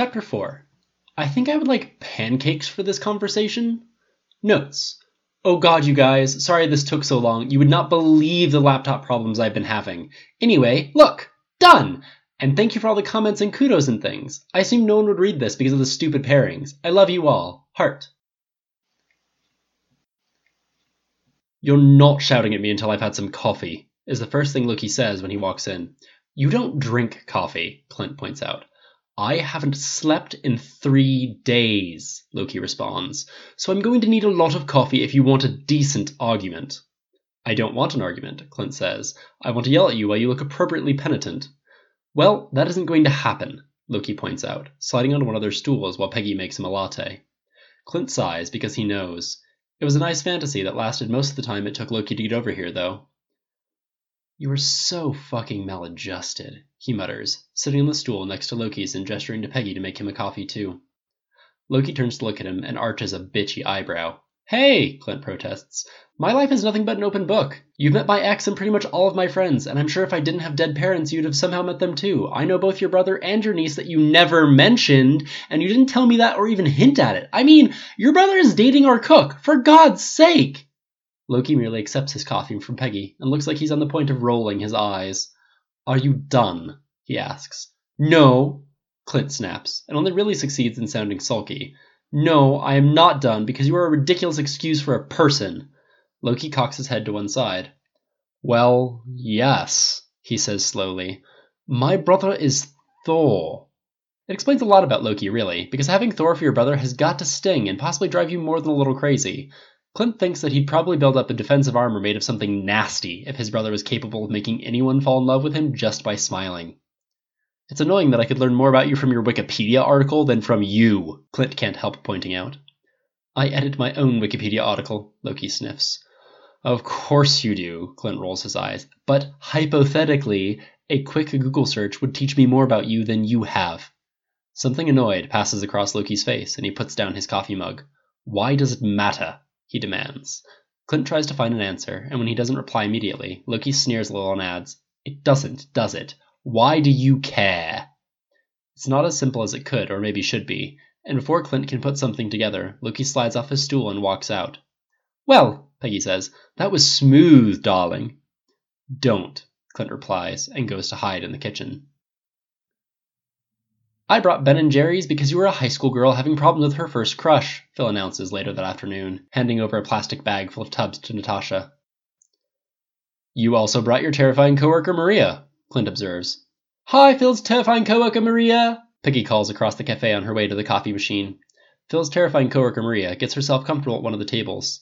Chapter 4 I think I would like pancakes for this conversation. Notes. Oh god, you guys, sorry this took so long. You would not believe the laptop problems I've been having. Anyway, look! Done! And thank you for all the comments and kudos and things. I assume no one would read this because of the stupid pairings. I love you all. Heart. You're not shouting at me until I've had some coffee, is the first thing Loki says when he walks in. You don't drink coffee, Clint points out. I haven't slept in three days, Loki responds, so I'm going to need a lot of coffee if you want a decent argument. I don't want an argument, Clint says. I want to yell at you while you look appropriately penitent. Well, that isn't going to happen, Loki points out, sliding onto one of their stools while Peggy makes him a latte. Clint sighs because he knows. It was a nice fantasy that lasted most of the time it took Loki to get over here, though. You are so fucking maladjusted, he mutters, sitting on the stool next to Loki's and gesturing to Peggy to make him a coffee too. Loki turns to look at him and arches a bitchy eyebrow. Hey, Clint protests. My life is nothing but an open book. You've met my ex and pretty much all of my friends, and I'm sure if I didn't have dead parents, you'd have somehow met them too. I know both your brother and your niece that you never mentioned, and you didn't tell me that or even hint at it. I mean, your brother is dating our cook, for God's sake! Loki merely accepts his coffee from Peggy and looks like he's on the point of rolling his eyes. Are you done? he asks. No, Clint snaps, and only really succeeds in sounding sulky. No, I am not done because you are a ridiculous excuse for a person. Loki cocks his head to one side. Well, yes, he says slowly. My brother is Thor. It explains a lot about Loki, really, because having Thor for your brother has got to sting and possibly drive you more than a little crazy. Clint thinks that he'd probably build up a defensive armor made of something nasty if his brother was capable of making anyone fall in love with him just by smiling. It's annoying that I could learn more about you from your Wikipedia article than from you, Clint can't help pointing out. I edit my own Wikipedia article, Loki sniffs. Of course you do, Clint rolls his eyes. But hypothetically, a quick Google search would teach me more about you than you have. Something annoyed passes across Loki's face, and he puts down his coffee mug. Why does it matter? He demands. Clint tries to find an answer, and when he doesn't reply immediately, Loki sneers a little and adds, It doesn't, does it? Why do you care? It's not as simple as it could, or maybe should be, and before Clint can put something together, Loki slides off his stool and walks out. Well, Peggy says, that was smooth, darling. Don't, Clint replies, and goes to hide in the kitchen. I brought Ben and Jerry's because you were a high school girl having problems with her first crush, Phil announces later that afternoon, handing over a plastic bag full of tubs to Natasha. You also brought your terrifying coworker Maria, Clint observes. Hi, Phil's terrifying coworker Maria, Peggy calls across the cafe on her way to the coffee machine. Phil's terrifying coworker Maria gets herself comfortable at one of the tables.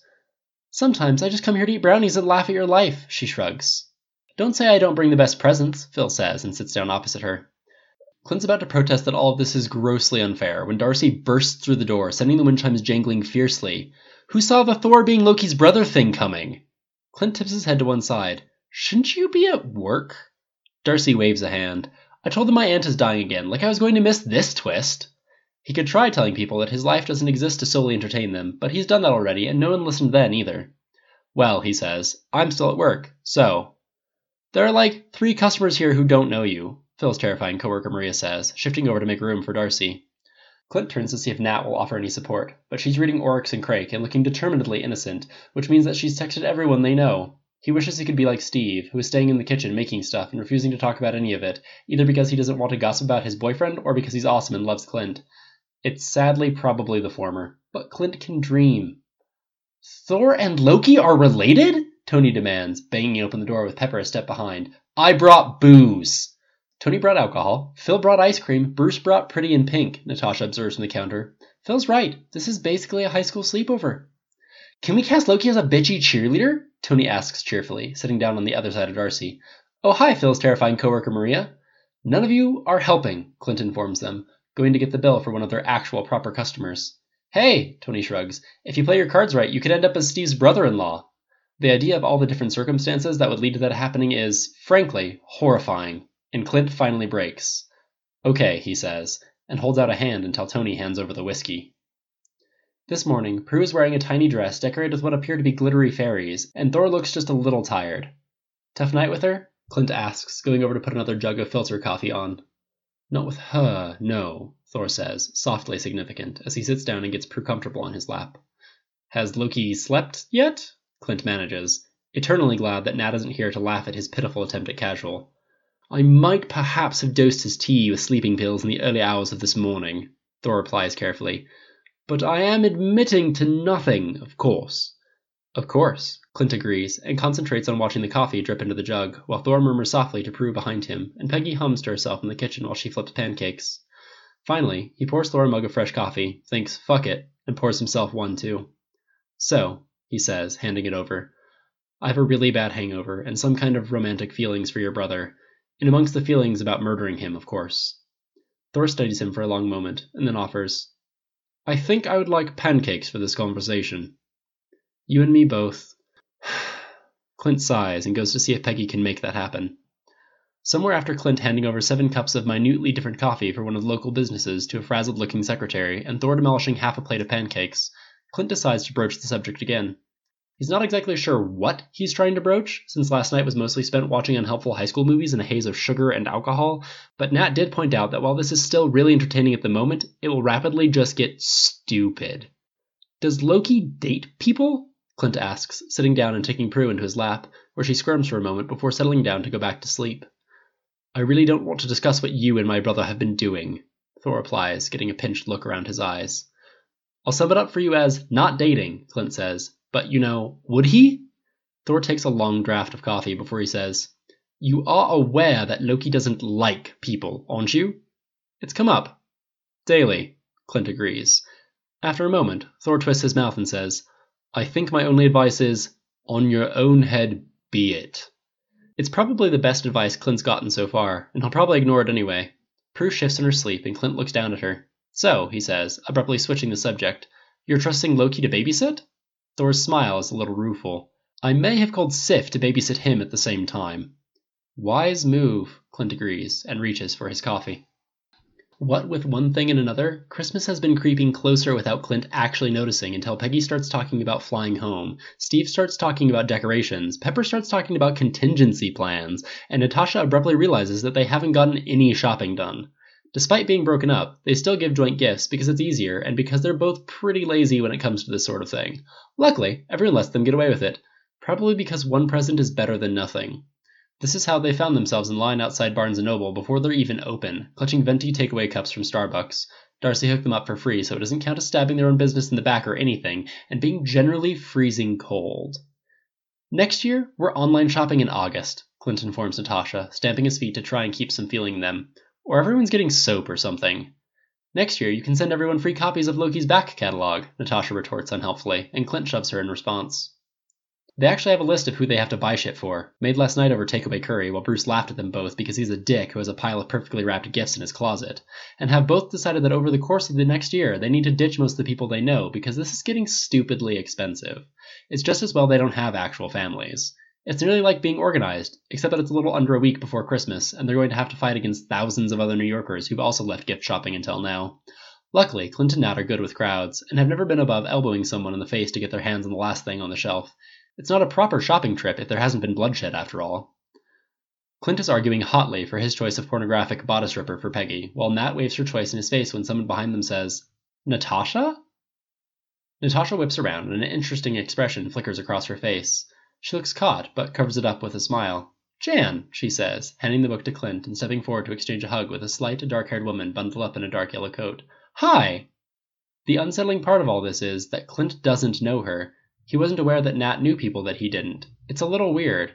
Sometimes I just come here to eat brownies and laugh at your life, she shrugs. Don't say I don't bring the best presents, Phil says and sits down opposite her. Clint's about to protest that all of this is grossly unfair when Darcy bursts through the door, sending the wind chimes jangling fiercely. Who saw the Thor being Loki's brother thing coming? Clint tips his head to one side. Shouldn't you be at work? Darcy waves a hand. I told them my aunt is dying again, like I was going to miss this twist. He could try telling people that his life doesn't exist to solely entertain them, but he's done that already, and no one listened then either. Well, he says, I'm still at work, so. There are like three customers here who don't know you, Phil's terrifying coworker Maria says, shifting over to make room for Darcy. Clint turns to see if Nat will offer any support, but she's reading Oryx and Crake and looking determinedly innocent, which means that she's texted everyone they know. He wishes he could be like Steve, who is staying in the kitchen making stuff and refusing to talk about any of it, either because he doesn't want to gossip about his boyfriend or because he's awesome and loves Clint. It's sadly probably the former, but Clint can dream. Thor and Loki are related? Tony demands, banging open the door with Pepper a step behind. I brought booze. Tony brought alcohol. Phil brought ice cream. Bruce brought pretty in pink, Natasha observes from the counter. Phil's right. This is basically a high school sleepover. Can we cast Loki as a bitchy cheerleader? Tony asks cheerfully, sitting down on the other side of Darcy. Oh, hi, Phil's terrifying coworker Maria. None of you are helping, Clint informs them, going to get the bill for one of their actual proper customers. Hey, Tony shrugs, if you play your cards right, you could end up as Steve's brother in law. The idea of all the different circumstances that would lead to that happening is, frankly, horrifying, and Clint finally breaks. Okay, he says, and holds out a hand until Tony hands over the whiskey. This morning, Prue is wearing a tiny dress decorated with what appear to be glittery fairies, and Thor looks just a little tired. Tough night with her? Clint asks, going over to put another jug of filter coffee on. Not with her, no, Thor says, softly significant, as he sits down and gets Prue comfortable on his lap. Has Loki slept yet? Clint manages, eternally glad that Nat isn't here to laugh at his pitiful attempt at casual. I might perhaps have dosed his tea with sleeping pills in the early hours of this morning, Thor replies carefully. But I am admitting to nothing, of course. Of course, Clint agrees, and concentrates on watching the coffee drip into the jug, while Thor murmurs softly to Prue behind him, and Peggy hums to herself in the kitchen while she flips pancakes. Finally, he pours Thor a mug of fresh coffee, thinks, fuck it, and pours himself one too. So, he says, handing it over, I have a really bad hangover and some kind of romantic feelings for your brother, and amongst the feelings about murdering him, of course. Thor studies him for a long moment, and then offers, I think I would like pancakes for this conversation. You and me both. Clint sighs and goes to see if Peggy can make that happen. Somewhere after Clint handing over seven cups of minutely different coffee for one of the local businesses to a frazzled looking secretary, and Thor demolishing half a plate of pancakes, Clint decides to broach the subject again. He's not exactly sure what he's trying to broach, since last night was mostly spent watching unhelpful high school movies in a haze of sugar and alcohol, but Nat did point out that while this is still really entertaining at the moment, it will rapidly just get stupid. Does Loki date people? Clint asks, sitting down and taking Prue into his lap, where she squirms for a moment before settling down to go back to sleep. I really don't want to discuss what you and my brother have been doing, Thor replies, getting a pinched look around his eyes. I'll sum it up for you as not dating, Clint says, but, you know, would he? Thor takes a long draught of coffee before he says, You are aware that Loki doesn't like people, aren't you? It's come up. Daily, Clint agrees. After a moment, Thor twists his mouth and says, I think my only advice is, on your own head be it. It's probably the best advice Clint's gotten so far, and he'll probably ignore it anyway. Prue shifts in her sleep, and Clint looks down at her. So, he says, abruptly switching the subject, you're trusting Loki to babysit? Thor's smile is a little rueful. I may have called Sif to babysit him at the same time. Wise move, Clint agrees, and reaches for his coffee. What with one thing and another, Christmas has been creeping closer without Clint actually noticing until Peggy starts talking about flying home, Steve starts talking about decorations, Pepper starts talking about contingency plans, and Natasha abruptly realizes that they haven't gotten any shopping done. Despite being broken up, they still give joint gifts because it's easier and because they're both pretty lazy when it comes to this sort of thing. Luckily, everyone lets them get away with it, probably because one present is better than nothing. This is how they found themselves in line outside Barnes & Noble before they're even open, clutching venti takeaway cups from Starbucks. Darcy hooked them up for free so it doesn't count as stabbing their own business in the back or anything, and being generally freezing cold. Next year, we're online shopping in August, Clint informs Natasha, stamping his feet to try and keep some feeling in them. Or everyone's getting soap or something. Next year, you can send everyone free copies of Loki's back catalog, Natasha retorts unhelpfully, and Clint shoves her in response. They actually have a list of who they have to buy shit for, made last night over takeaway curry while Bruce laughed at them both because he's a dick who has a pile of perfectly wrapped gifts in his closet, and have both decided that over the course of the next year they need to ditch most of the people they know because this is getting stupidly expensive. It's just as well they don't have actual families. It's nearly like being organized, except that it's a little under a week before Christmas, and they're going to have to fight against thousands of other New Yorkers who've also left gift shopping until now. Luckily, Clint and Nat are good with crowds, and have never been above elbowing someone in the face to get their hands on the last thing on the shelf. It's not a proper shopping trip if there hasn't been bloodshed after all. Clint is arguing hotly for his choice of pornographic bodice ripper for Peggy, while Nat waves her choice in his face when someone behind them says, Natasha? Natasha whips around, and an interesting expression flickers across her face. She looks caught, but covers it up with a smile. Jan, she says, handing the book to Clint and stepping forward to exchange a hug with a slight, dark haired woman bundled up in a dark yellow coat. Hi! The unsettling part of all this is that Clint doesn't know her. He wasn't aware that Nat knew people that he didn't. It's a little weird.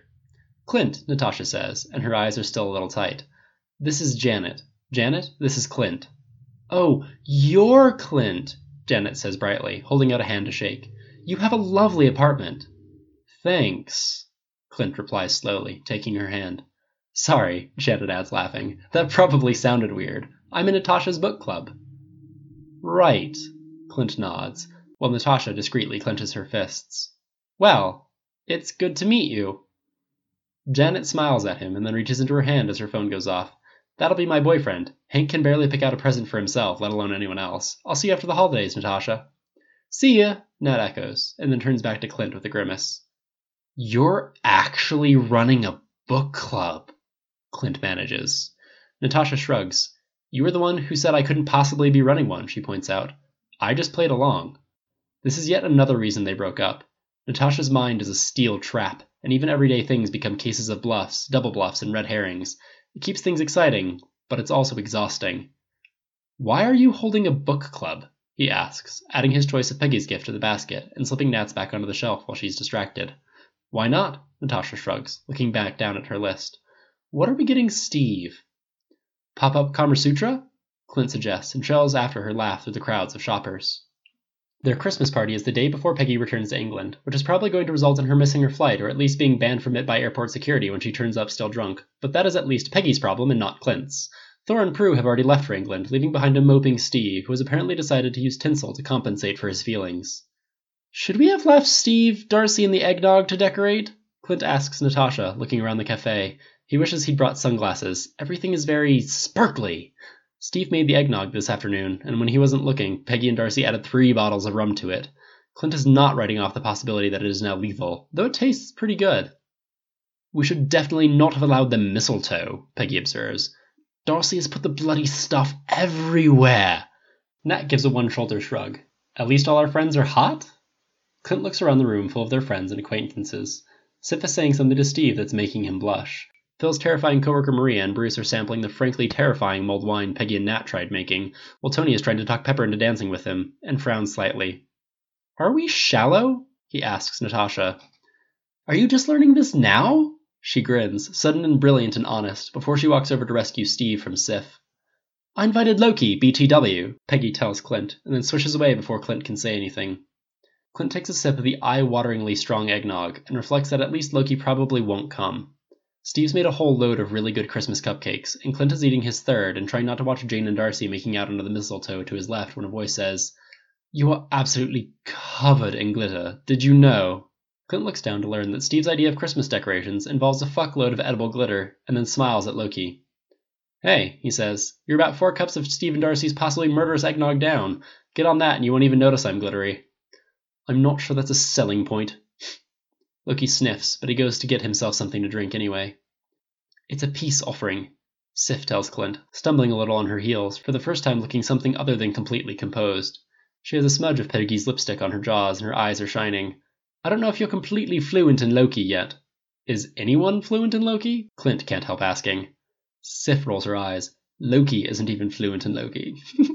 Clint, Natasha says, and her eyes are still a little tight. This is Janet. Janet, this is Clint. Oh, you're Clint, Janet says brightly, holding out a hand to shake. You have a lovely apartment. Thanks, Clint replies slowly, taking her hand. Sorry, Janet adds, laughing. That probably sounded weird. I'm in Natasha's book club. Right, Clint nods, while Natasha discreetly clenches her fists. Well, it's good to meet you. Janet smiles at him and then reaches into her hand as her phone goes off. That'll be my boyfriend. Hank can barely pick out a present for himself, let alone anyone else. I'll see you after the holidays, Natasha. See ya, Nat echoes, and then turns back to Clint with a grimace. You're actually running a book club, Clint manages. Natasha shrugs. You were the one who said I couldn't possibly be running one, she points out. I just played along. This is yet another reason they broke up. Natasha's mind is a steel trap, and even everyday things become cases of bluffs, double bluffs, and red herrings. It keeps things exciting, but it's also exhausting. Why are you holding a book club? he asks, adding his choice of Peggy's gift to the basket and slipping Nat's back onto the shelf while she's distracted. Why not? Natasha shrugs, looking back down at her list. What are we getting Steve? Pop up Kama Sutra? Clint suggests and trails after her laugh through the crowds of shoppers. Their Christmas party is the day before Peggy returns to England, which is probably going to result in her missing her flight or at least being banned from it by airport security when she turns up still drunk. But that is at least Peggy's problem and not Clint's. Thor and Prue have already left for England, leaving behind a moping Steve, who has apparently decided to use tinsel to compensate for his feelings. Should we have left Steve, Darcy, and the eggnog to decorate? Clint asks Natasha, looking around the cafe. He wishes he'd brought sunglasses. Everything is very sparkly. Steve made the eggnog this afternoon, and when he wasn't looking, Peggy and Darcy added three bottles of rum to it. Clint is not writing off the possibility that it is now lethal, though it tastes pretty good. We should definitely not have allowed them mistletoe, Peggy observes. Darcy has put the bloody stuff everywhere. Nat gives a one shoulder shrug. At least all our friends are hot? Clint looks around the room full of their friends and acquaintances. Sif is saying something to Steve that's making him blush. Phil's terrifying coworker Maria and Bruce are sampling the frankly terrifying mulled wine Peggy and Nat tried making, while Tony is trying to talk Pepper into dancing with him, and frowns slightly. Are we shallow? he asks Natasha. Are you just learning this now? She grins, sudden and brilliant and honest, before she walks over to rescue Steve from Sif. I invited Loki, BTW, Peggy tells Clint, and then swishes away before Clint can say anything. Clint takes a sip of the eye-wateringly strong eggnog and reflects that at least Loki probably won't come. Steve's made a whole load of really good Christmas cupcakes, and Clint is eating his third and trying not to watch Jane and Darcy making out under the mistletoe to his left when a voice says, You are absolutely covered in glitter. Did you know? Clint looks down to learn that Steve's idea of Christmas decorations involves a fuckload of edible glitter, and then smiles at Loki. Hey, he says, you're about four cups of Steve and Darcy's possibly murderous eggnog down. Get on that and you won't even notice I'm glittery. I'm not sure that's a selling point. Loki sniffs, but he goes to get himself something to drink anyway. It's a peace offering, Sif tells Clint, stumbling a little on her heels, for the first time looking something other than completely composed. She has a smudge of Peggy's lipstick on her jaws, and her eyes are shining. I don't know if you're completely fluent in Loki yet. Is anyone fluent in Loki? Clint can't help asking. Sif rolls her eyes. Loki isn't even fluent in Loki.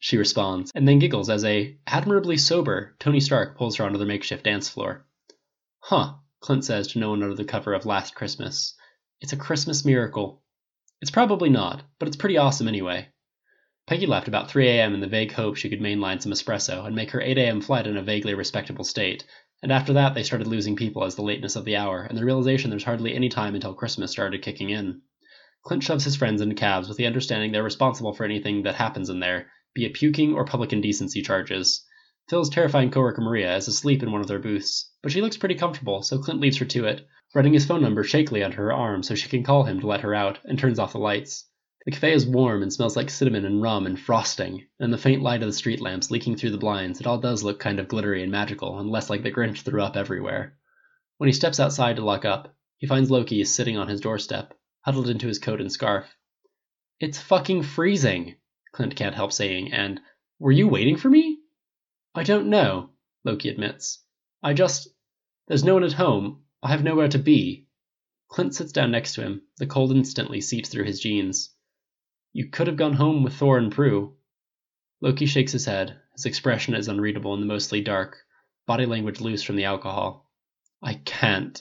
she responds, and then giggles as a admirably sober Tony Stark pulls her onto the makeshift dance floor. Huh, Clint says to no one under the cover of Last Christmas. It's a Christmas miracle. It's probably not, but it's pretty awesome anyway. Peggy left about 3 a.m. in the vague hope she could mainline some espresso and make her 8 a.m. flight in a vaguely respectable state, and after that they started losing people as the lateness of the hour and the realization there's hardly any time until Christmas started kicking in. Clint shoves his friends into cabs with the understanding they're responsible for anything that happens in there, be it puking or public indecency charges. Phil's terrifying coworker Maria is asleep in one of their booths, but she looks pretty comfortable, so Clint leaves her to it, writing his phone number shakily under her arm so she can call him to let her out, and turns off the lights. The cafe is warm and smells like cinnamon and rum and frosting, and the faint light of the street lamps leaking through the blinds, it all does look kind of glittery and magical, and less like the Grinch threw up everywhere. When he steps outside to lock up, he finds Loki sitting on his doorstep, huddled into his coat and scarf. It's fucking freezing, Clint can't help saying, and were you waiting for me? I don't know, Loki admits. I just. There's no one at home. I have nowhere to be. Clint sits down next to him. The cold instantly seeps through his jeans. You could have gone home with Thor and Prue. Loki shakes his head. His expression is unreadable in the mostly dark, body language loose from the alcohol. I can't,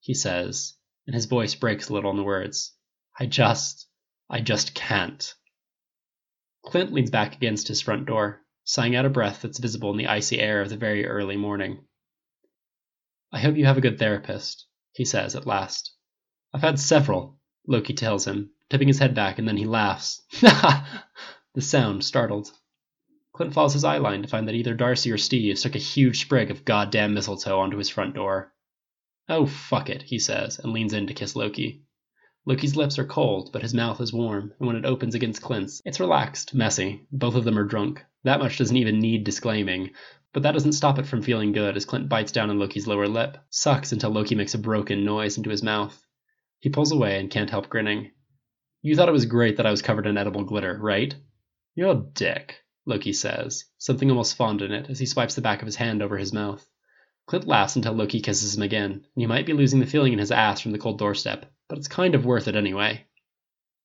he says, and his voice breaks a little on the words. I just, I just can't. Clint leans back against his front door, sighing out a breath that's visible in the icy air of the very early morning. I hope you have a good therapist, he says at last. I've had several, Loki tells him, tipping his head back, and then he laughs. the sound startled. Clint follows his eye line to find that either Darcy or Steve stuck a huge sprig of goddamn mistletoe onto his front door. Oh, fuck it, he says, and leans in to kiss Loki. Loki's lips are cold, but his mouth is warm, and when it opens against Clint's, it's relaxed, messy. Both of them are drunk. That much doesn't even need disclaiming, but that doesn't stop it from feeling good as Clint bites down on Loki's lower lip, sucks until Loki makes a broken noise into his mouth. He pulls away and can't help grinning. You thought it was great that I was covered in edible glitter, right? You're a dick, Loki says, something almost fond in it as he swipes the back of his hand over his mouth. Clint laughs until Loki kisses him again, and he might be losing the feeling in his ass from the cold doorstep, but it's kind of worth it anyway.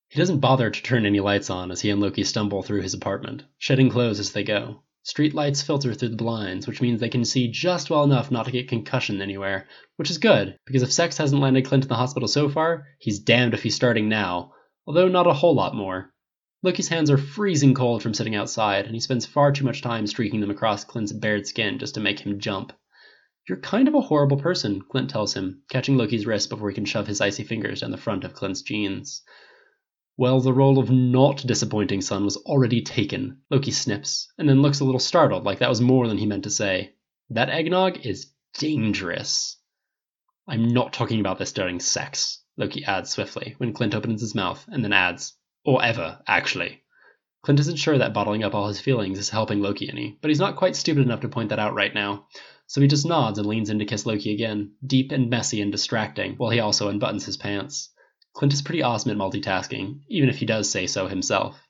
He doesn't bother to turn any lights on as he and Loki stumble through his apartment, shedding clothes as they go. Street lights filter through the blinds, which means they can see just well enough not to get concussion anywhere, which is good, because if sex hasn't landed Clint in the hospital so far, he's damned if he's starting now, although not a whole lot more. Loki's hands are freezing cold from sitting outside, and he spends far too much time streaking them across Clint's bared skin just to make him jump. You're kind of a horrible person, Clint tells him, catching Loki's wrist before he can shove his icy fingers down the front of Clint's jeans. Well, the role of not disappointing son was already taken. Loki snips, and then looks a little startled, like that was more than he meant to say. That eggnog is dangerous. I'm not talking about this during sex, Loki adds swiftly, when Clint opens his mouth, and then adds, or ever, actually. Clint isn't sure that bottling up all his feelings is helping Loki any, but he's not quite stupid enough to point that out right now, so he just nods and leans in to kiss Loki again, deep and messy and distracting, while he also unbuttons his pants. Clint is pretty awesome at multitasking, even if he does say so himself.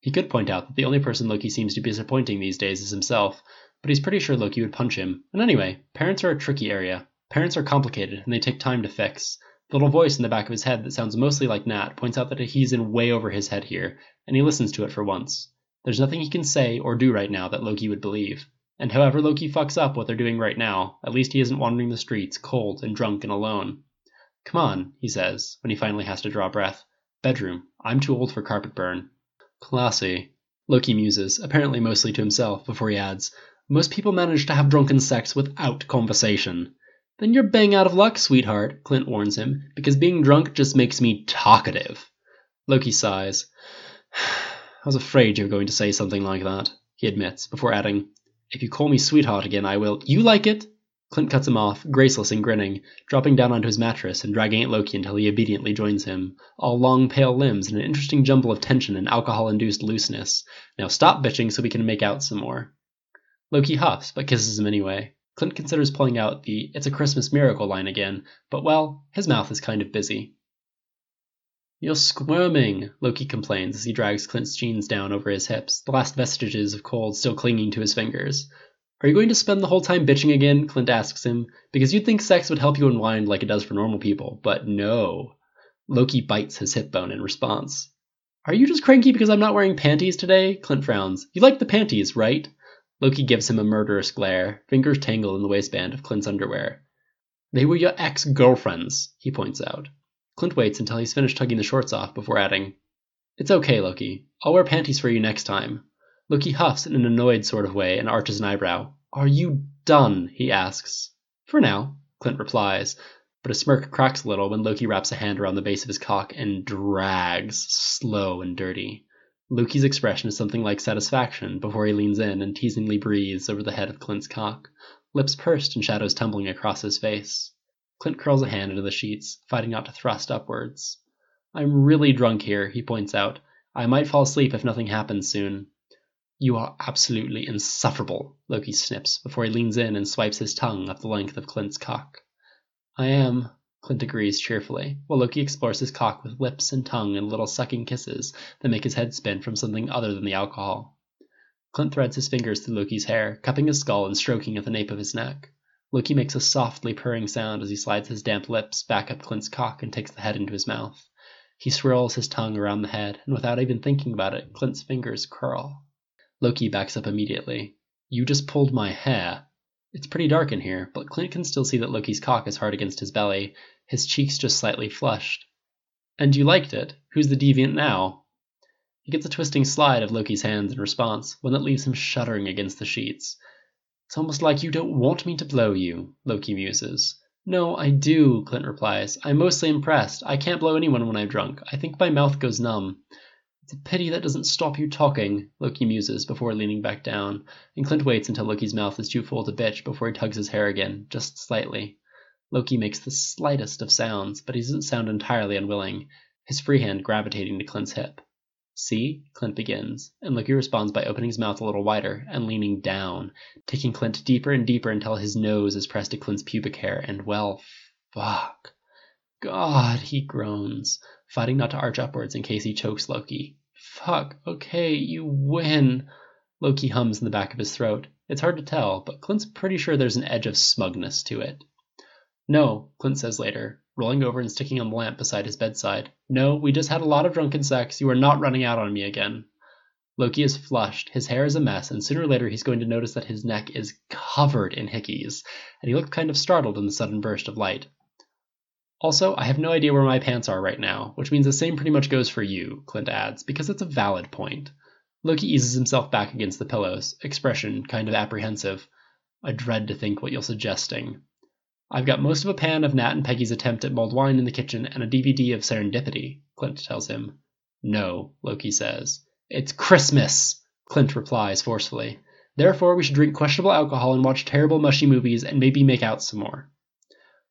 He could point out that the only person Loki seems to be disappointing these days is himself, but he's pretty sure Loki would punch him. And anyway, parents are a tricky area. Parents are complicated, and they take time to fix. The little voice in the back of his head that sounds mostly like Nat points out that he's in way over his head here, and he listens to it for once. There's nothing he can say or do right now that Loki would believe. And however Loki fucks up what they're doing right now, at least he isn't wandering the streets, cold and drunk and alone. Come on, he says, when he finally has to draw breath. Bedroom. I'm too old for carpet burn. Classy. Loki muses, apparently mostly to himself, before he adds, Most people manage to have drunken sex without conversation. Then you're bang out of luck, sweetheart, Clint warns him, because being drunk just makes me talkative. Loki sighs. I was afraid you were going to say something like that, he admits, before adding, If you call me sweetheart again, I will. You like it? Clint cuts him off, graceless and grinning, dropping down onto his mattress and dragging at Loki until he obediently joins him, all long, pale limbs and an interesting jumble of tension and alcohol induced looseness. Now stop bitching so we can make out some more. Loki huffs, but kisses him anyway. Clint considers pulling out the It's a Christmas Miracle line again, but well, his mouth is kind of busy. You're squirming, Loki complains as he drags Clint's jeans down over his hips, the last vestiges of cold still clinging to his fingers. Are you going to spend the whole time bitching again? Clint asks him, because you'd think sex would help you unwind like it does for normal people, but no. Loki bites his hip bone in response. Are you just cranky because I'm not wearing panties today? Clint frowns. You like the panties, right? Loki gives him a murderous glare, fingers tangled in the waistband of Clint's underwear. They were your ex girlfriends, he points out. Clint waits until he's finished tugging the shorts off before adding, It's okay, Loki. I'll wear panties for you next time. Loki huffs in an annoyed sort of way and arches an eyebrow. Are you done? he asks. For now, Clint replies, but a smirk cracks a little when Loki wraps a hand around the base of his cock and drags, slow and dirty. Loki's expression is something like satisfaction before he leans in and teasingly breathes over the head of Clint's cock, lips pursed and shadows tumbling across his face. Clint curls a hand into the sheets, fighting not to thrust upwards. I'm really drunk here, he points out. I might fall asleep if nothing happens soon. You are absolutely insufferable, Loki snips before he leans in and swipes his tongue up the length of Clint's cock. I am, Clint agrees cheerfully, while Loki explores his cock with lips and tongue and little sucking kisses that make his head spin from something other than the alcohol. Clint threads his fingers through Loki's hair, cupping his skull and stroking at the nape of his neck. Loki makes a softly purring sound as he slides his damp lips back up Clint's cock and takes the head into his mouth. He swirls his tongue around the head, and without even thinking about it, Clint's fingers curl. Loki backs up immediately. You just pulled my hair. It's pretty dark in here, but Clint can still see that Loki's cock is hard against his belly, his cheeks just slightly flushed. And you liked it? Who's the deviant now? He gets a twisting slide of Loki's hands in response, one that leaves him shuddering against the sheets. It's almost like you don't want me to blow you, Loki muses. No, I do, Clint replies. I'm mostly impressed. I can't blow anyone when I'm drunk. I think my mouth goes numb. It's a pity that doesn't stop you talking, Loki muses before leaning back down, and Clint waits until Loki's mouth is too full to bitch before he tugs his hair again, just slightly. Loki makes the slightest of sounds, but he doesn't sound entirely unwilling, his free hand gravitating to Clint's hip. See? Clint begins, and Loki responds by opening his mouth a little wider and leaning down, taking Clint deeper and deeper until his nose is pressed to Clint's pubic hair, and well, fuck. God, he groans. fighting not to arch upwards in case he chokes Loki. Fuck, okay, you win. Loki hums in the back of his throat. It's hard to tell, but Clint's pretty sure there's an edge of smugness to it. No, Clint says later, rolling over and sticking on the lamp beside his bedside. No, we just had a lot of drunken sex. You are not running out on me again. Loki is flushed, his hair is a mess, and sooner or later he's going to notice that his neck is covered in hickeys, and he looks kind of startled in the sudden burst of light. Also, I have no idea where my pants are right now, which means the same pretty much goes for you, Clint adds, because it's a valid point. Loki eases himself back against the pillows, expression kind of apprehensive. I dread to think what you're suggesting. I've got most of a pan of Nat and Peggy's attempt at mulled wine in the kitchen and a DVD of Serendipity, Clint tells him. No, Loki says. It's Christmas, Clint replies forcefully. Therefore, we should drink questionable alcohol and watch terrible, mushy movies and maybe make out some more.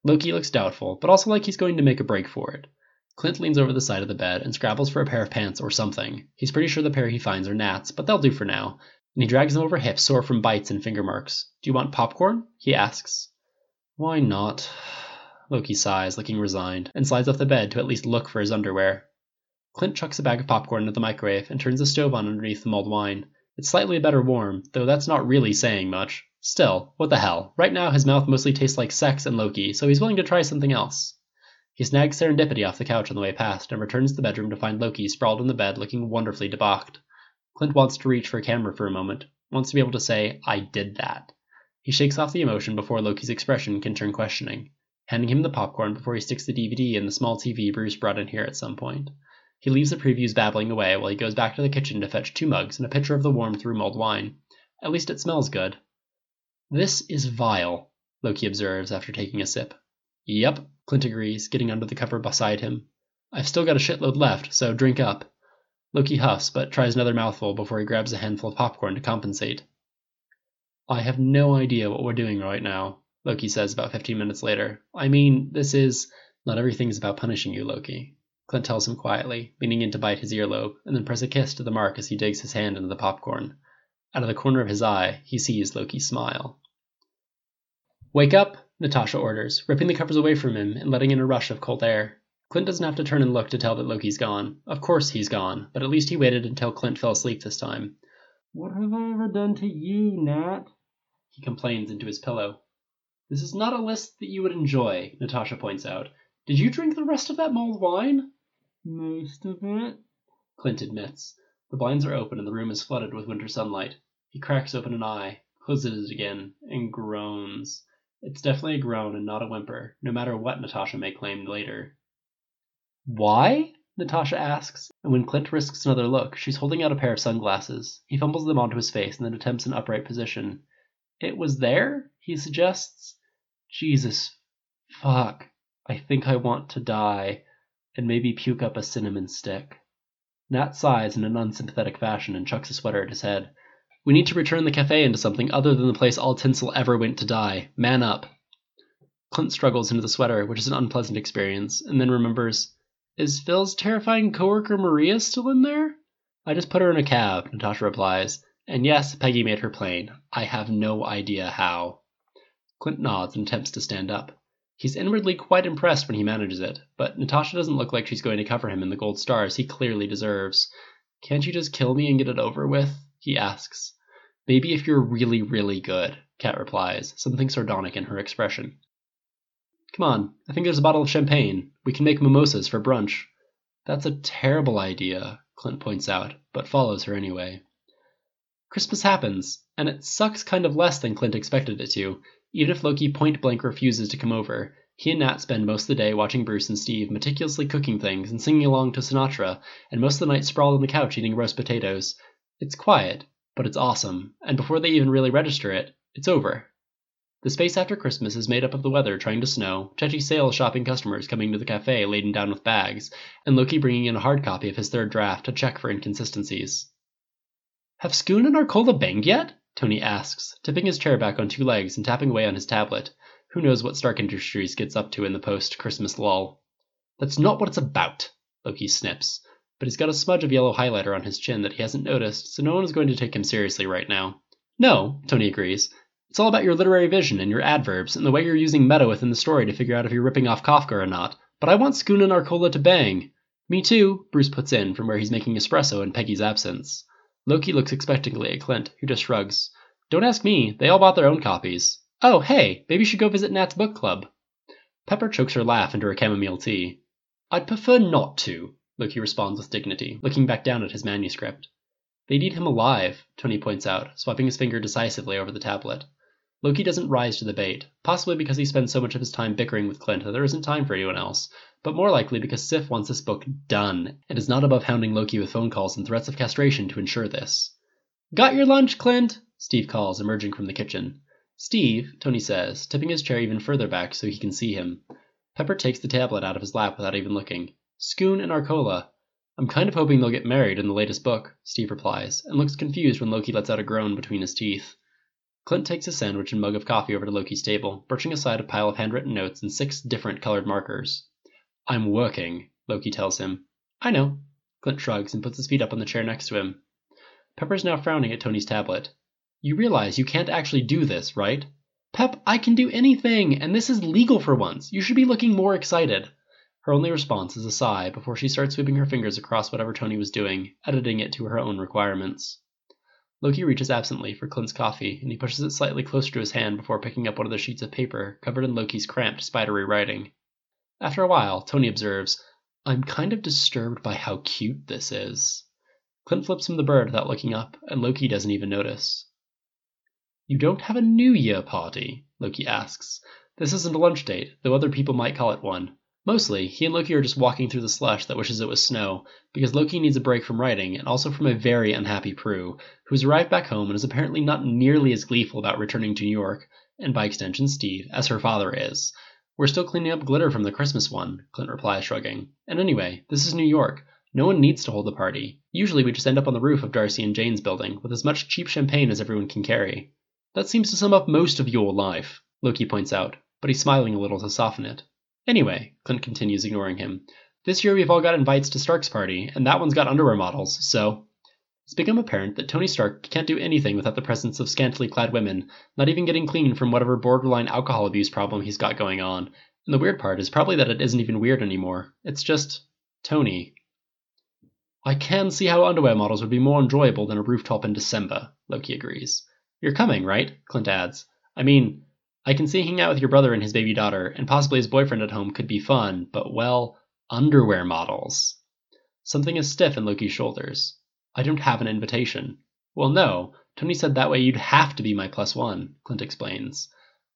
Loki looks doubtful, but also like he's going to make a break for it. Clint leans over the side of the bed and scrabbles for a pair of pants or something. He's pretty sure the pair he finds are Nat's, but they'll do for now, and he drags them over hips sore from bites and finger marks. Do you want popcorn? he asks. Why not? Loki sighs, looking resigned, and slides off the bed to at least look for his underwear. Clint chucks a bag of popcorn into the microwave and turns the stove on underneath the mulled wine. It's slightly better warm, though that's not really saying much. Still, what the hell? Right now his mouth mostly tastes like sex and Loki, so he's willing to try something else. He snags Serendipity off the couch on the way past and returns to the bedroom to find Loki sprawled in the bed looking wonderfully debauched. Clint wants to reach for a camera for a moment, wants to be able to say, I did that. He shakes off the emotion before Loki's expression can turn questioning, handing him the popcorn before he sticks the DVD in the small TV Bruce brought in here at some point. He leaves the previews babbling away while he goes back to the kitchen to fetch two mugs and a pitcher of the warm through mulled wine. At least it smells good. This is vile, Loki observes after taking a sip. Yep, Clint agrees, getting under the cover beside him. I've still got a shitload left, so drink up. Loki huffs, but tries another mouthful before he grabs a handful of popcorn to compensate. I have no idea what we're doing right now, Loki says about 15 minutes later. I mean, this is. Not everything's about punishing you, Loki. Clint tells him quietly, leaning in to bite his earlobe, and then press a kiss to the mark as he digs his hand into the popcorn. Out of the corner of his eye, he sees Loki smile. Wake up, Natasha orders, ripping the covers away from him and letting in a rush of cold air. Clint doesn't have to turn and look to tell that Loki's gone. Of course he's gone, but at least he waited until Clint fell asleep this time. What have I ever done to you, Nat? He complains into his pillow. This is not a list that you would enjoy, Natasha points out. Did you drink the rest of that mulled wine? Most of it, Clint admits. The blinds are open and the room is flooded with winter sunlight. He cracks open an eye, closes it again, and groans. It's definitely a groan and not a whimper, no matter what Natasha may claim later. Why? Natasha asks, and when Clint risks another look, she's holding out a pair of sunglasses. He fumbles them onto his face and then attempts an upright position. It was there? He suggests. Jesus. Fuck. I think I want to die and maybe puke up a cinnamon stick. Nat sighs in an unsympathetic fashion and chucks a sweater at his head. We need to return the cafe into something other than the place all tinsel ever went to die. Man up. Clint struggles into the sweater, which is an unpleasant experience, and then remembers Is Phil's terrifying coworker Maria still in there? I just put her in a cab, Natasha replies. And yes, Peggy made her plain. I have no idea how. Clint nods and attempts to stand up. He's inwardly quite impressed when he manages it, but Natasha doesn't look like she's going to cover him in the gold stars he clearly deserves. Can't you just kill me and get it over with? he asks. Maybe if you're really, really good, Kat replies, something sardonic in her expression. Come on, I think there's a bottle of champagne. We can make mimosas for brunch. That's a terrible idea, Clint points out, but follows her anyway. Christmas happens, and it sucks kind of less than Clint expected it to, even if Loki point blank refuses to come over, he and Nat spend most of the day watching Bruce and Steve meticulously cooking things and singing along to Sinatra, and most of the night sprawled on the couch eating roast potatoes. It's quiet, but it's awesome, and before they even really register it, it's over. The space after Christmas is made up of the weather trying to snow, Chechi sales shopping customers coming to the cafe laden down with bags, and Loki bringing in a hard copy of his third draft to check for inconsistencies. Have Skun and Arcola banged yet? Tony asks, tipping his chair back on two legs and tapping away on his tablet. Who knows what Stark Industries gets up to in the post Christmas lull? That's not what it's about, Loki snips, but he's got a smudge of yellow highlighter on his chin that he hasn't noticed, so no one is going to take him seriously right now. No, Tony agrees. It's all about your literary vision and your adverbs and the way you're using meta within the story to figure out if you're ripping off Kafka or not. But I want Skun and Arcola to bang. Me too, Bruce puts in from where he's making espresso in Peggy's absence. Loki looks expectantly at Clint, who just shrugs. Don't ask me, they all bought their own copies. Oh, hey, maybe you should go visit Nat's book club. Pepper chokes her laugh into her chamomile tea. I'd prefer not to, Loki responds with dignity, looking back down at his manuscript. They need him alive, Tony points out, swiping his finger decisively over the tablet. Loki doesn't rise to the bait, possibly because he spends so much of his time bickering with Clint that there isn't time for anyone else, but more likely because Sif wants this book done, and is not above hounding Loki with phone calls and threats of castration to ensure this. Got your lunch, Clint? Steve calls, emerging from the kitchen. Steve, Tony says, tipping his chair even further back so he can see him. Pepper takes the tablet out of his lap without even looking. Scoon and Arcola. I'm kind of hoping they'll get married in the latest book, Steve replies, and looks confused when Loki lets out a groan between his teeth. Clint takes his sandwich and mug of coffee over to Loki's table, brushing aside a pile of handwritten notes and six different colored markers. I'm working, Loki tells him. I know. Clint shrugs and puts his feet up on the chair next to him. Pepper's now frowning at Tony's tablet. You realize you can't actually do this, right? Pep, I can do anything, and this is legal for once. You should be looking more excited. Her only response is a sigh before she starts sweeping her fingers across whatever Tony was doing, editing it to her own requirements. Loki reaches absently for Clint's coffee, and he pushes it slightly closer to his hand before picking up one of the sheets of paper covered in Loki's cramped, spidery writing. After a while, Tony observes, I'm kind of disturbed by how cute this is. Clint flips him the bird without looking up, and Loki doesn't even notice. You don't have a New Year party? Loki asks. This isn't a lunch date, though other people might call it one. Mostly, he and Loki are just walking through the slush that wishes it was snow, because Loki needs a break from writing and also from a very unhappy Prue, who's arrived back home and is apparently not nearly as gleeful about returning to New York, and by extension Steve, as her father is. We're still cleaning up glitter from the Christmas one, Clint replies, shrugging. And anyway, this is New York. No one needs to hold a party. Usually we just end up on the roof of Darcy and Jane's building, with as much cheap champagne as everyone can carry. That seems to sum up most of your life, Loki points out, but he's smiling a little to soften it. Anyway, Clint continues, ignoring him, this year we've all got invites to Stark's party, and that one's got underwear models, so. It's become apparent that Tony Stark can't do anything without the presence of scantily clad women, not even getting clean from whatever borderline alcohol abuse problem he's got going on. And the weird part is probably that it isn't even weird anymore. It's just Tony. I can see how underwear models would be more enjoyable than a rooftop in December, Loki agrees. You're coming, right? Clint adds. I mean, I can see hanging out with your brother and his baby daughter, and possibly his boyfriend at home could be fun, but well, underwear models. Something is stiff in Loki's shoulders. I don't have an invitation. Well, no. Tony said that way you'd have to be my plus one, Clint explains.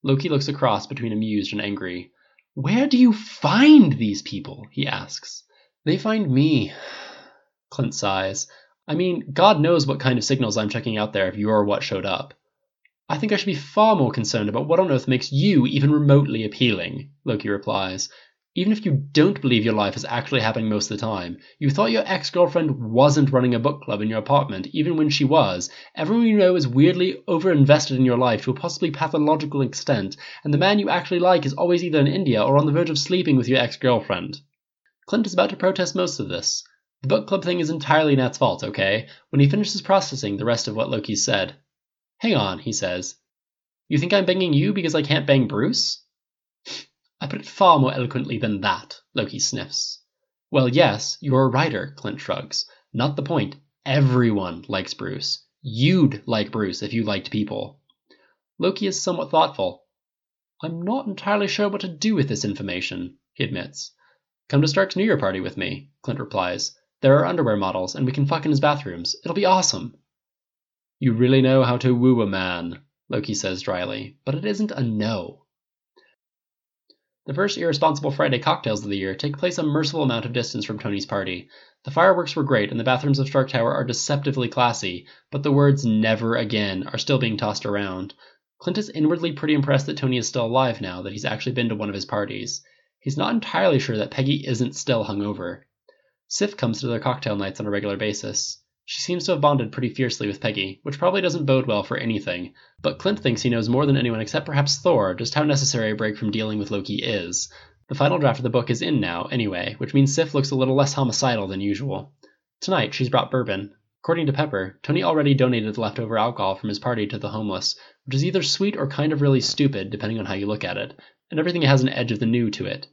Loki looks across between amused and angry. Where do you find these people? he asks. They find me. Clint sighs. I mean, God knows what kind of signals I'm checking out there if you're what showed up. I think I should be far more concerned about what on earth makes you even remotely appealing, Loki replies. Even if you don't believe your life is actually happening most of the time, you thought your ex girlfriend wasn't running a book club in your apartment, even when she was. Everyone you know is weirdly overinvested in your life to a possibly pathological extent, and the man you actually like is always either in India or on the verge of sleeping with your ex girlfriend. Clint is about to protest most of this. The book club thing is entirely Nat's fault, okay? When he finishes processing the rest of what Loki said, Hang on, he says. You think I'm banging you because I can't bang Bruce? I put it far more eloquently than that, Loki sniffs. Well, yes, you're a writer, Clint shrugs. Not the point. Everyone likes Bruce. You'd like Bruce if you liked people. Loki is somewhat thoughtful. I'm not entirely sure what to do with this information, he admits. Come to Stark's New Year party with me, Clint replies. There are underwear models, and we can fuck in his bathrooms. It'll be awesome. You really know how to woo a man, Loki says dryly, but it isn't a no. The first Irresponsible Friday cocktails of the year take place a merciful amount of distance from Tony's party. The fireworks were great, and the bathrooms of Stark Tower are deceptively classy, but the words never again are still being tossed around. Clint is inwardly pretty impressed that Tony is still alive now that he's actually been to one of his parties. He's not entirely sure that Peggy isn't still hungover. Sif comes to their cocktail nights on a regular basis. She seems to have bonded pretty fiercely with Peggy, which probably doesn't bode well for anything, but Clint thinks he knows more than anyone except perhaps Thor just how necessary a break from dealing with Loki is. The final draft of the book is in now, anyway, which means Sif looks a little less homicidal than usual. Tonight, she's brought bourbon. According to Pepper, Tony already donated the leftover alcohol from his party to the homeless, which is either sweet or kind of really stupid, depending on how you look at it, and everything has an edge of the new to it.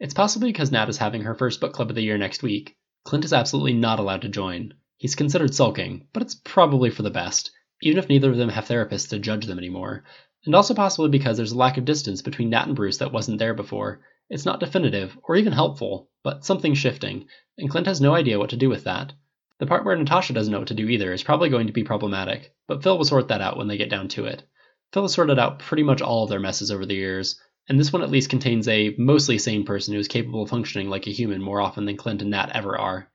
It's possibly because Nat is having her first book club of the year next week. Clint is absolutely not allowed to join. He's considered sulking, but it's probably for the best, even if neither of them have therapists to judge them anymore. And also possibly because there's a lack of distance between Nat and Bruce that wasn't there before. It's not definitive, or even helpful, but something shifting, and Clint has no idea what to do with that. The part where Natasha doesn't know what to do either is probably going to be problematic, but Phil will sort that out when they get down to it. Phil has sorted out pretty much all of their messes over the years, and this one at least contains a mostly sane person who is capable of functioning like a human more often than Clint and Nat ever are.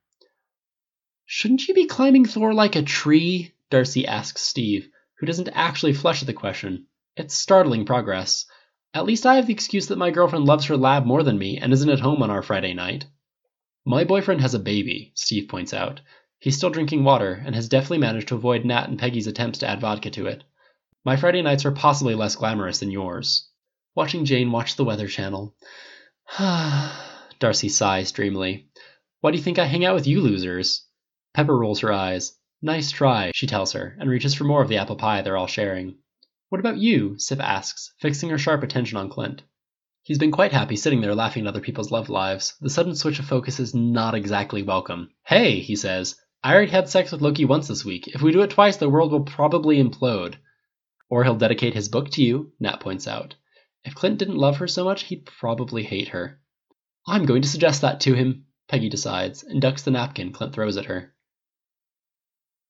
Shouldn't you be climbing Thor like a tree? Darcy asks Steve, who doesn't actually flesh the question. It's startling progress. At least I have the excuse that my girlfriend loves her lab more than me and isn't at home on our Friday night. My boyfriend has a baby, Steve points out. He's still drinking water and has definitely managed to avoid Nat and Peggy's attempts to add vodka to it. My Friday nights are possibly less glamorous than yours. Watching Jane watch the Weather Channel. Darcy sighs dreamily. Why do you think I hang out with you losers? Pepper rolls her eyes. Nice try, she tells her, and reaches for more of the apple pie they're all sharing. What about you? Sif asks, fixing her sharp attention on Clint. He's been quite happy sitting there laughing at other people's love lives. The sudden switch of focus is not exactly welcome. Hey, he says, I already had sex with Loki once this week. If we do it twice, the world will probably implode. Or he'll dedicate his book to you, Nat points out. If Clint didn't love her so much, he'd probably hate her. I'm going to suggest that to him, Peggy decides, and ducks the napkin Clint throws at her.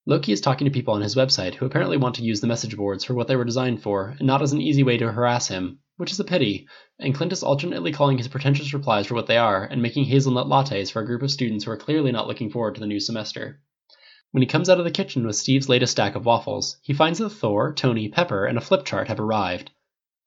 Loki is talking to people on his website who apparently want to use the message boards for what they were designed for, and not as an easy way to harass him, which is a pity, and Clint is alternately calling his pretentious replies for what they are and making hazelnut lattes for a group of students who are clearly not looking forward to the new semester. When he comes out of the kitchen with Steve's latest stack of waffles, he finds that Thor, Tony, Pepper, and a flip chart have arrived.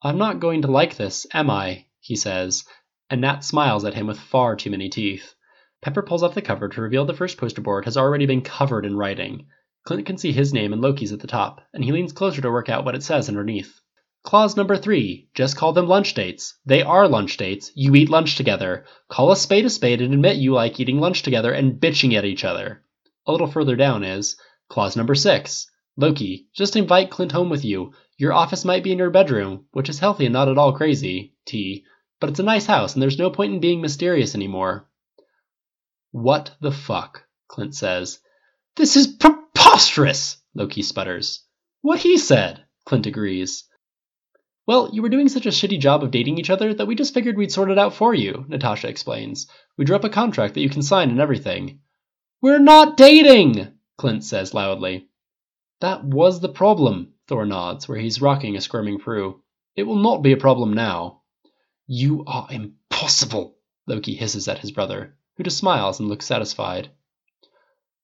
I'm not going to like this, am I? he says, and Nat smiles at him with far too many teeth. Pepper pulls off the cover to reveal the first poster board has already been covered in writing. Clint can see his name and Loki's at the top, and he leans closer to work out what it says underneath. Clause number three. Just call them lunch dates. They are lunch dates. You eat lunch together. Call a spade a spade and admit you like eating lunch together and bitching at each other. A little further down is clause number six. Loki, just invite Clint home with you. Your office might be in your bedroom, which is healthy and not at all crazy, T, but it's a nice house and there's no point in being mysterious anymore. What the fuck? Clint says. This is preposterous! Loki sputters. What he said, Clint agrees. Well, you were doing such a shitty job of dating each other that we just figured we'd sort it out for you, Natasha explains. We drew up a contract that you can sign and everything. We're not dating! Clint says loudly. That was the problem, Thor nods, where he's rocking a squirming Prue. It will not be a problem now. You are impossible, Loki hisses at his brother, who just smiles and looks satisfied.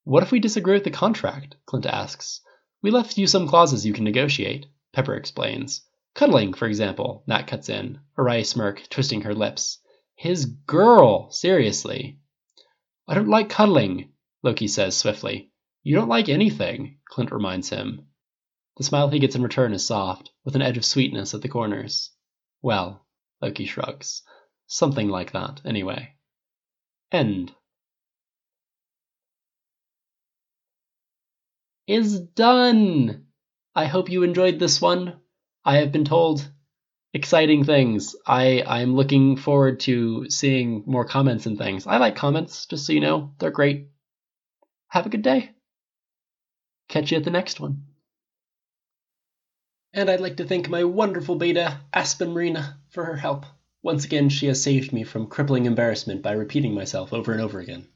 What if we disagree with the contract? Clint asks. We left you some clauses you can negotiate, Pepper explains. Cuddling, for example, Nat cuts in, a wry smirk twisting her lips. His girl, seriously. I don't like cuddling, Loki says swiftly. You don't like anything, Clint reminds him. The smile he gets in return is soft, with an edge of sweetness at the corners. Well, Loki shrugs. Something like that, anyway. End. Is done. I hope you enjoyed this one. I have been told exciting things. I I'm looking forward to seeing more comments and things. I like comments, just so you know. They're great. Have a good day. Catch you at the next one. And I'd like to thank my wonderful beta, Aspen Marina, for her help. Once again, she has saved me from crippling embarrassment by repeating myself over and over again.